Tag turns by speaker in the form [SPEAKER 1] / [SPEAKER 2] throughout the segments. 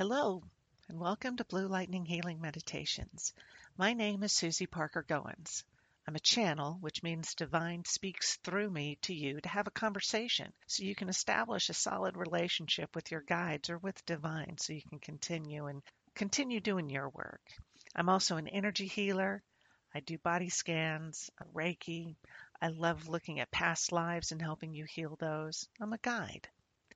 [SPEAKER 1] Hello, and welcome to Blue Lightning Healing Meditations. My name is Susie Parker Goins. I'm a channel, which means divine speaks through me to you to have a conversation so you can establish a solid relationship with your guides or with divine so you can continue and continue doing your work. I'm also an energy healer. I do body scans, a Reiki. I love looking at past lives and helping you heal those. I'm a guide.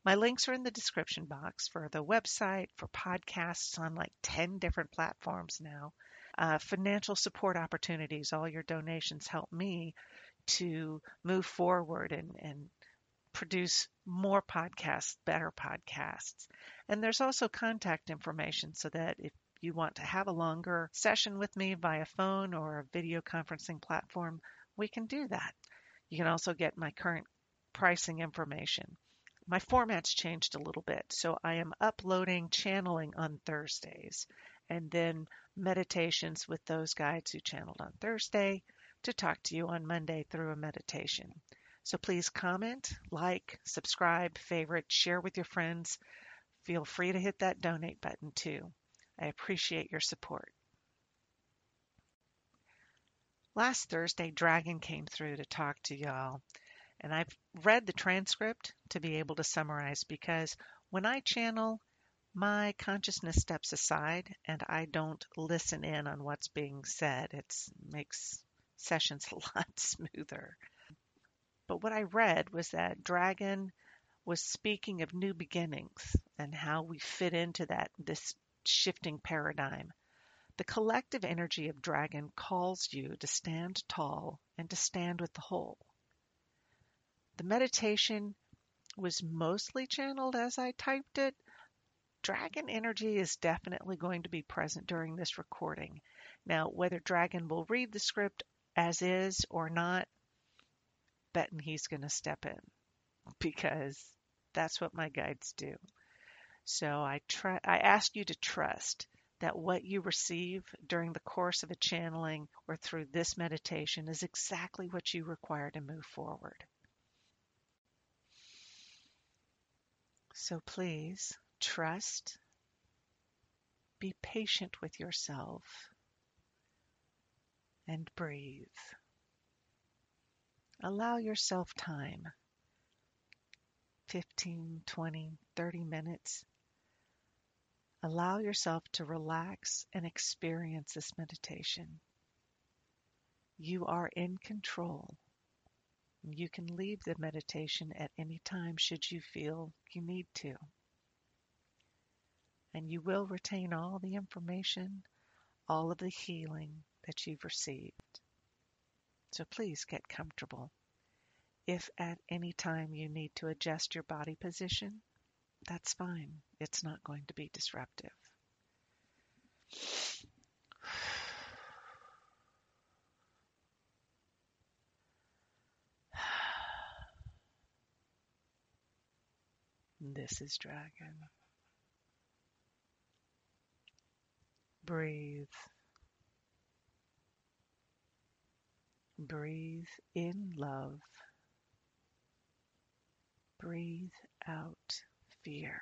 [SPEAKER 1] My links are in the description box for the website, for podcasts on like 10 different platforms now, uh, financial support opportunities. All your donations help me to move forward and, and produce more podcasts, better podcasts. And there's also contact information so that if you want to have a longer session with me via phone or a video conferencing platform, we can do that. You can also get my current pricing information my format's changed a little bit. So I am uploading channeling on Thursdays and then meditations with those guides who channeled on Thursday to talk to you on Monday through a meditation. So please comment, like, subscribe, favorite, share with your friends. Feel free to hit that donate button too. I appreciate your support. Last Thursday, Dragon came through to talk to y'all and I've read the transcript to be able to summarize because when I channel, my consciousness steps aside and I don't listen in on what's being said. It makes sessions a lot smoother. But what I read was that Dragon was speaking of new beginnings and how we fit into that this shifting paradigm. The collective energy of Dragon calls you to stand tall and to stand with the whole. The meditation was mostly channeled as I typed it. Dragon energy is definitely going to be present during this recording. Now, whether Dragon will read the script as is or not, betting he's going to step in because that's what my guides do. So I try I ask you to trust that what you receive during the course of a channeling or through this meditation is exactly what you require to move forward. So please trust, be patient with yourself, and breathe. Allow yourself time 15, 20, 30 minutes. Allow yourself to relax and experience this meditation. You are in control. You can leave the meditation at any time should you feel you need to. And you will retain all the information, all of the healing that you've received. So please get comfortable. If at any time you need to adjust your body position, that's fine. It's not going to be disruptive. This is Dragon. Breathe. Breathe in love. Breathe out fear.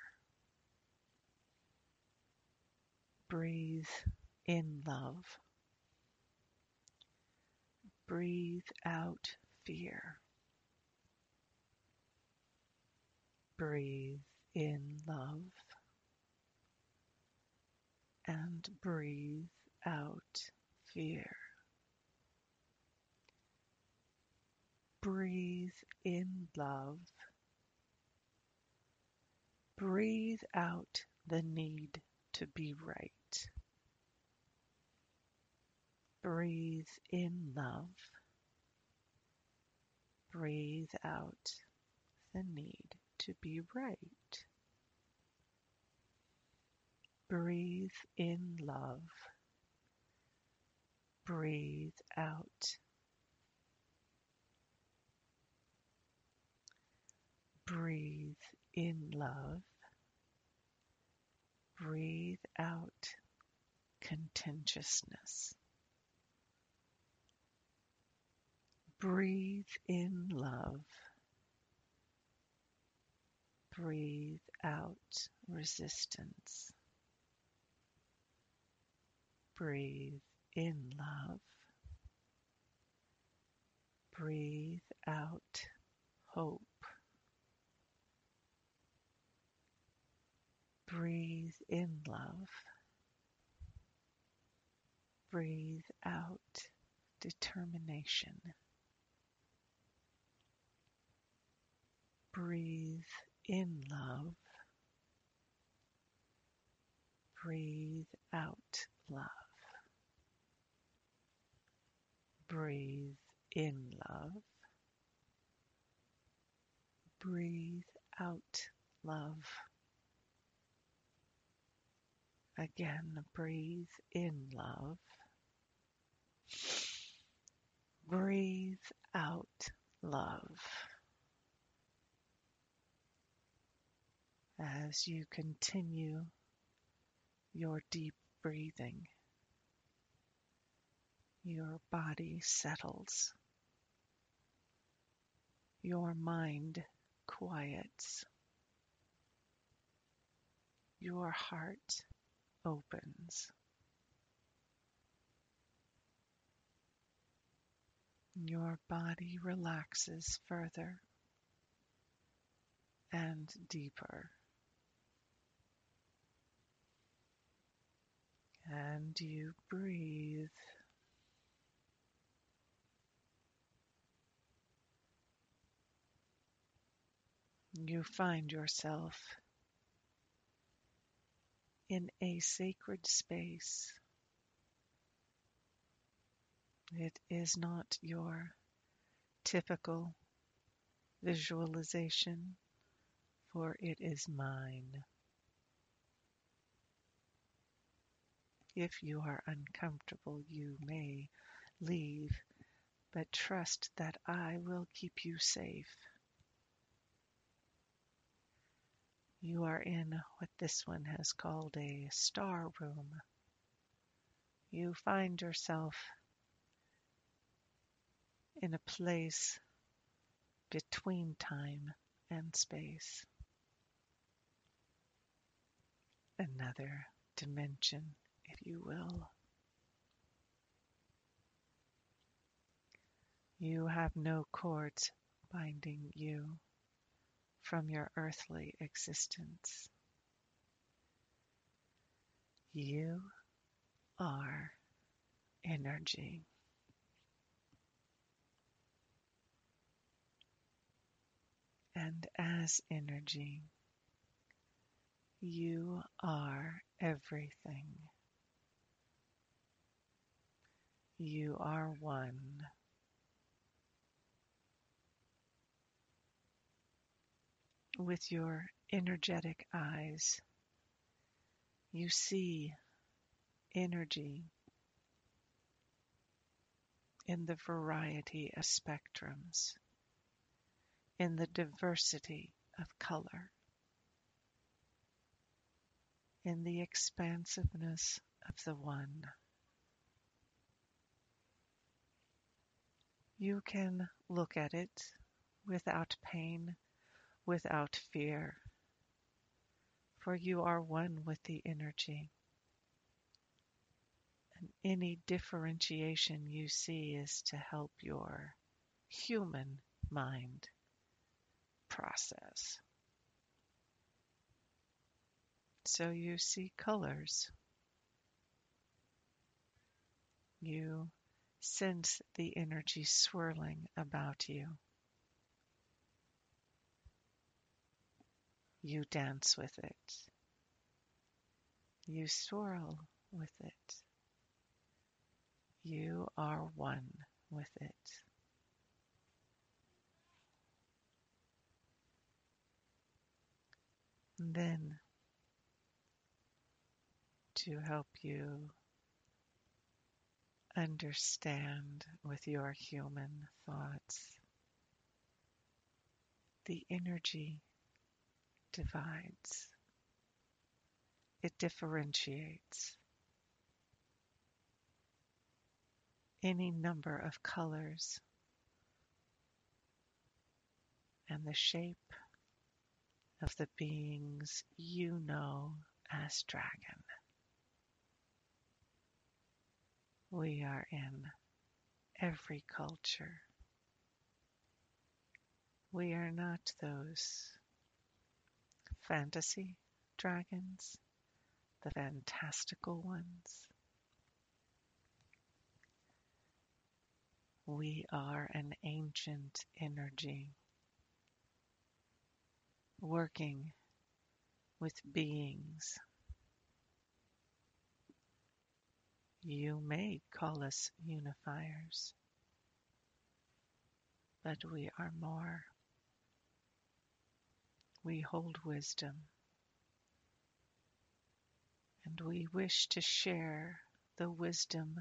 [SPEAKER 1] Breathe in love. Breathe out fear. Breathe in love and breathe out fear. Breathe in love. Breathe out the need to be right. Breathe in love. Breathe out the need to be right. Breathe in love. Breathe out. Breathe in love. Breathe out contentiousness. Breathe in love. Breathe out resistance. breathe in love. Breathe out hope. Breathe in love. Breathe out determination. Breathe in love. Breathe out love. Breathe in love. Breathe out love. Again, breathe in love. Breathe out love. As you continue your deep breathing, your body settles, your mind quiets, your heart opens. Your body relaxes further and deeper. And you breathe. You find yourself in a sacred space it is not your typical visualization, for it is mine. If you are uncomfortable, you may leave, but trust that I will keep you safe. You are in what this one has called a star room. You find yourself in a place between time and space. Another dimension, if you will. You have no cords binding you from your earthly existence. You are energy. and as energy. You are everything. You are one. With your energetic eyes, you see energy in the variety of spectrums in the diversity of color, in the expansiveness of the One. You can look at it without pain, without fear, for you are one with the energy. And any differentiation you see is to help your human mind process. So you see colors. You sense the energy swirling about you. You dance with it. You swirl with it. You are one with it. then to help you understand with your human thoughts, the energy divides, it differentiates. Any number of colors and the shape of the beings you know as dragon. We are in every culture. We are not those fantasy dragons, the fantastical ones. We are an ancient energy working with beings. You may call us unifiers, but we are more. We hold wisdom, and we wish to share the wisdom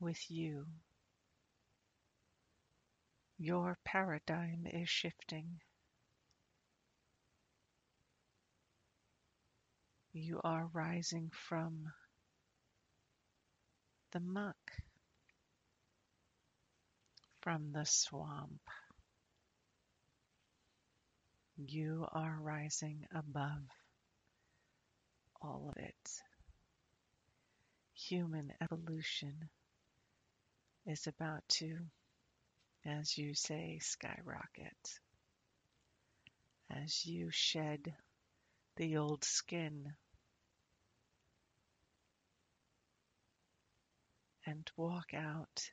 [SPEAKER 1] with you. Your paradigm is shifting. You are rising from the muck, from the swamp. You are rising above all of it. Human evolution is about to, as you say, skyrocket. As you shed the old skin and walk out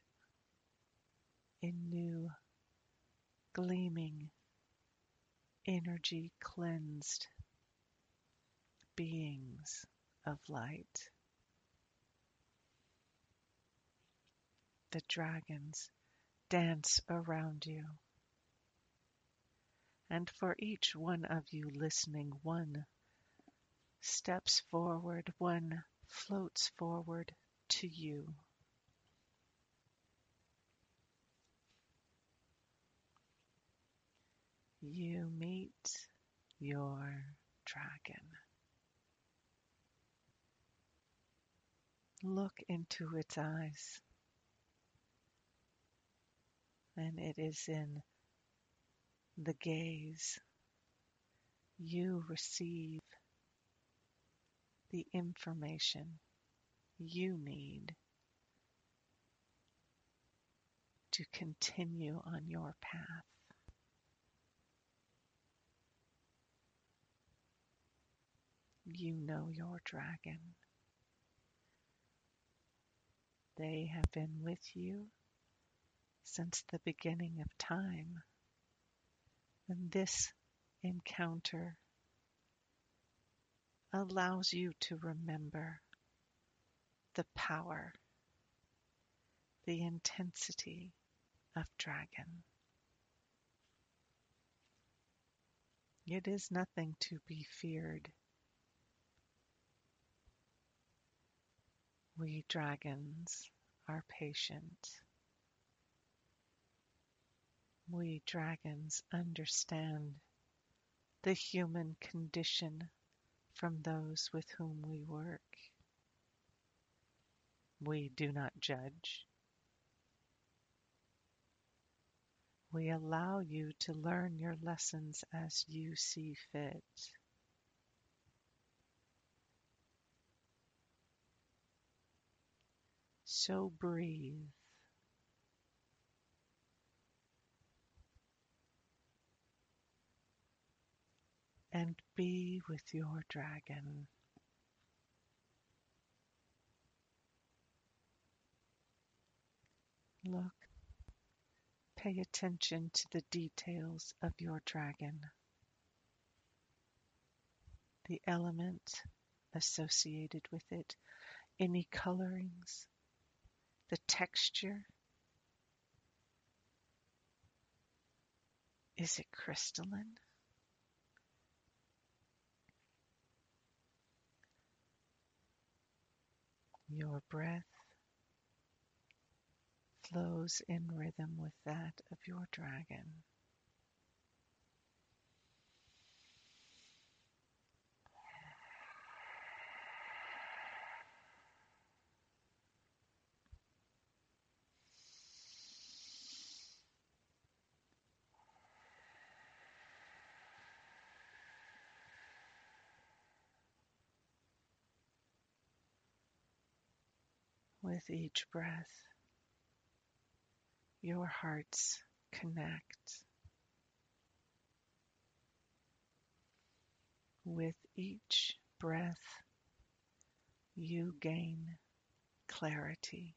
[SPEAKER 1] in new, gleaming, energy cleansed beings of light. The dragons dance around you. And for each one of you listening, one steps forward, one floats forward to you. You meet your dragon. Look into its eyes, and it is in the gaze you receive the information you need to continue on your path. You know your dragon. They have been with you since the beginning of time. And this encounter allows you to remember the power, the intensity of dragon. It is nothing to be feared. We dragons are patient. We dragons understand the human condition from those with whom we work. We do not judge. We allow you to learn your lessons as you see fit. So breathe. And be with your dragon. Look, pay attention to the details of your dragon, the element associated with it, any colorings, the texture? Is it crystalline? Your breath flows in rhythm with that of your dragon. With each breath, your hearts connect. With each breath, you gain clarity.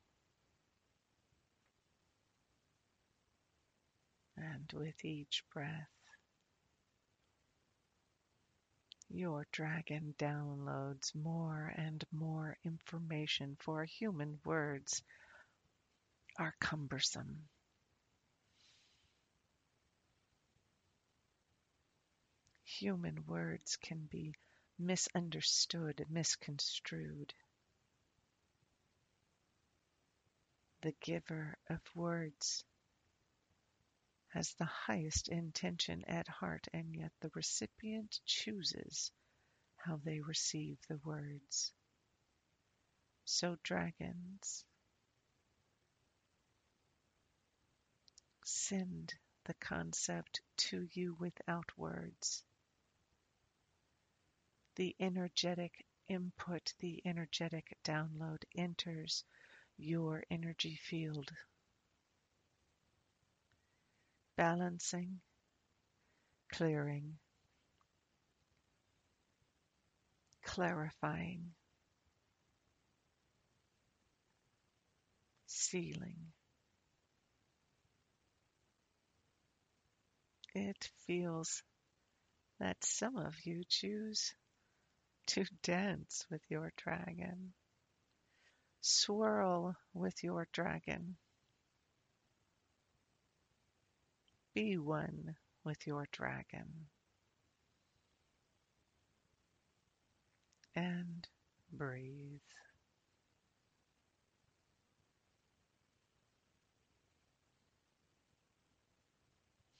[SPEAKER 1] And with each breath, your dragon downloads more and more information, for human words are cumbersome. Human words can be misunderstood, misconstrued. The giver of words has the highest intention at heart, and yet the recipient chooses how they receive the words. So, dragons, send the concept to you without words. The energetic input, the energetic download enters your energy field balancing, clearing, clarifying, sealing. It feels that some of you choose to dance with your dragon, swirl with your dragon. Be one with your dragon. And breathe.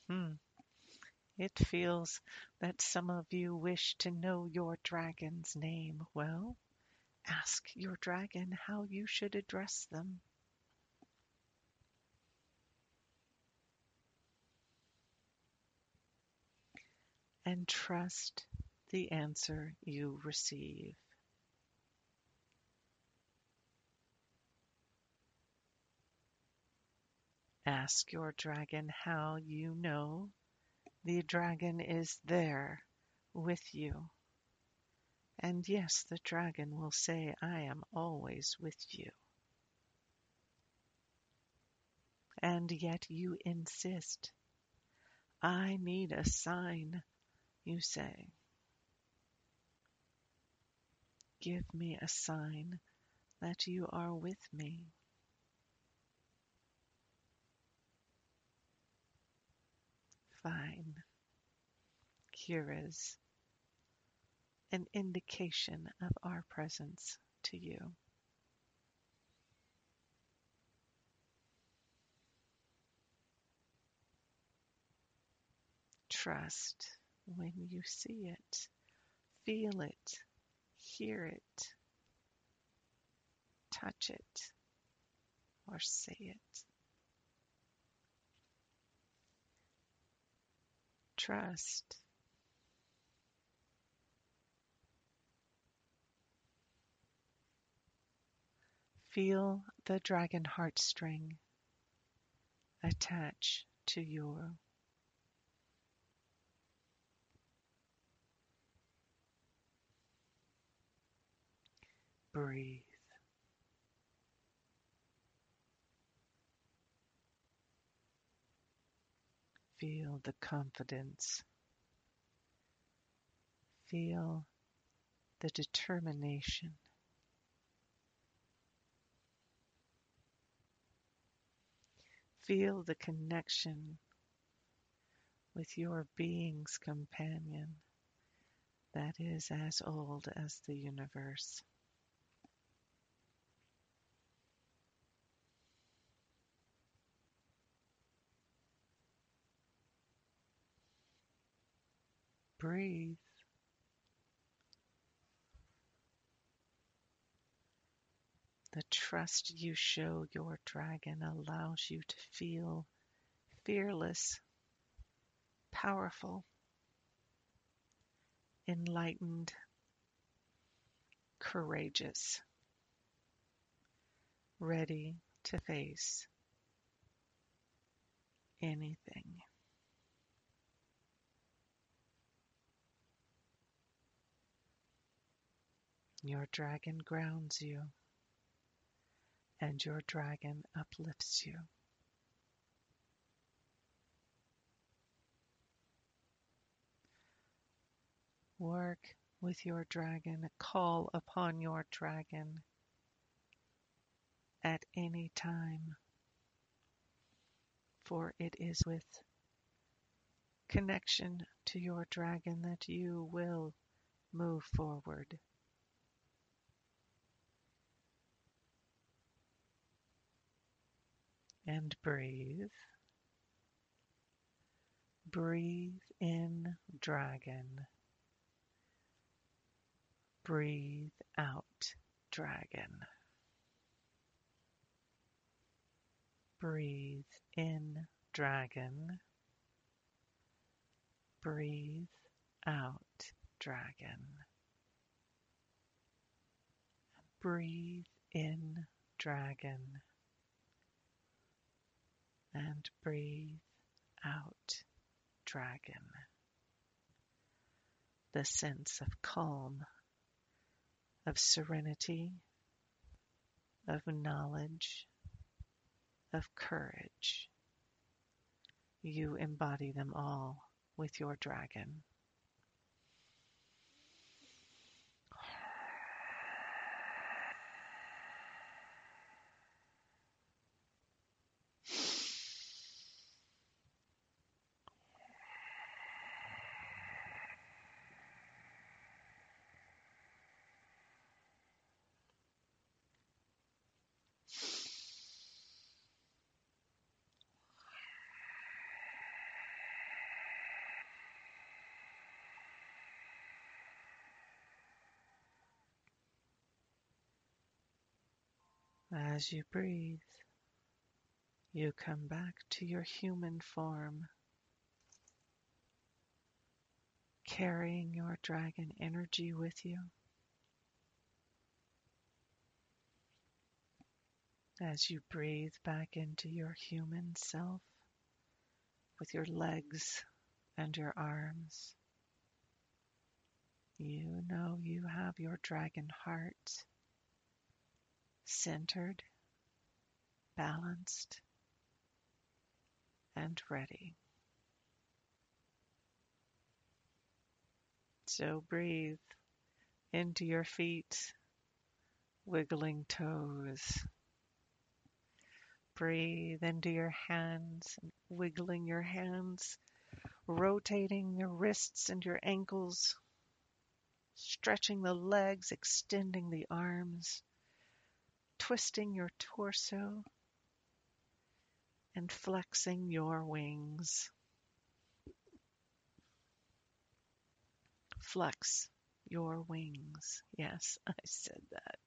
[SPEAKER 1] Hmm. It feels that some of you wish to know your dragon's name. Well, ask your dragon how you should address them. And trust the answer you receive. Ask your dragon how you know the dragon is there with you. And yes, the dragon will say, I am always with you. And yet you insist, I need a sign you say. Give me a sign that you are with me. Fine. Here is an indication of our presence to you. Trust when you see it, feel it, hear it, touch it, or say it. Trust. Feel the dragon heartstring attach to your breathe. Feel the confidence. Feel the determination. Feel the connection with your being's companion that is as old as the universe. Breathe. The trust you show your dragon allows you to feel fearless, powerful, enlightened, courageous. ready to face anything. Your dragon grounds you, and your dragon uplifts you. Work with your dragon, call upon your dragon at any time, for it is with connection to your dragon that you will move forward. And breathe. Breathe in dragon. Breathe out dragon. Breathe in dragon. Breathe out dragon. Breathe in dragon and breathe out dragon. The sense of calm, of serenity, of knowledge, of courage. You embody them all with your dragon. As you breathe, you come back to your human form, carrying your dragon energy with you. As you breathe back into your human self with your legs and your arms, you know you have your dragon heart centered, balanced, and ready. So breathe into your feet, wiggling toes. Breathe into your hands, wiggling your hands, rotating your wrists and your ankles, stretching the legs, extending the arms twisting your torso and flexing your wings. Flex your wings. Yes, I said that.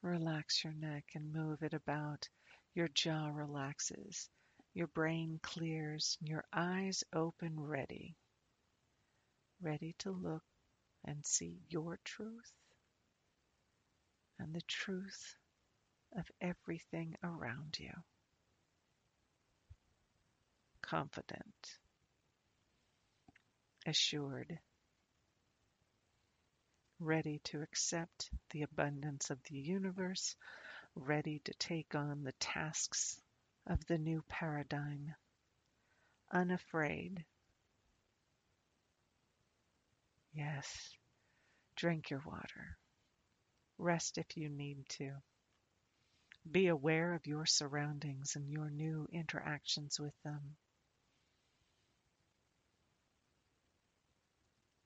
[SPEAKER 1] Relax your neck and move it about. Your jaw relaxes. Your brain clears. Your eyes open ready. Ready to look and see your truth and the truth of everything around you. Confident, assured, ready to accept the abundance of the universe, ready to take on the tasks of the new paradigm, unafraid Yes. Drink your water. Rest if you need to. Be aware of your surroundings and your new interactions with them.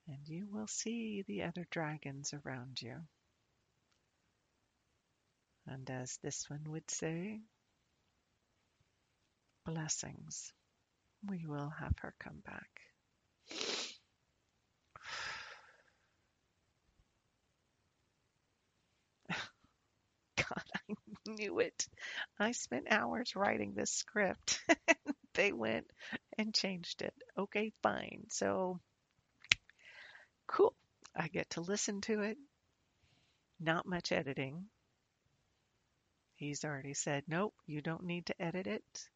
[SPEAKER 1] And you will see the other dragons around you. And as this one would say, blessings. We will have her come back. Knew it. I spent hours writing this script. they went and changed it. Okay, fine. So cool. I get to listen to it. Not much editing. He's already said, nope, you don't need to edit it.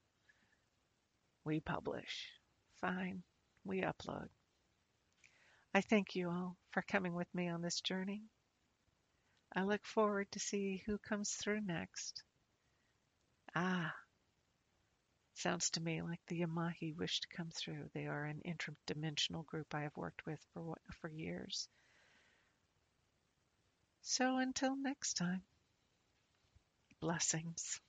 [SPEAKER 1] We publish. Fine, we upload. I thank you all for coming with me on this journey. I look forward to see who comes through next. Ah, sounds to me like the Yamahi wish to come through. They are an interdimensional group I have worked with for for years. So until next time, blessings.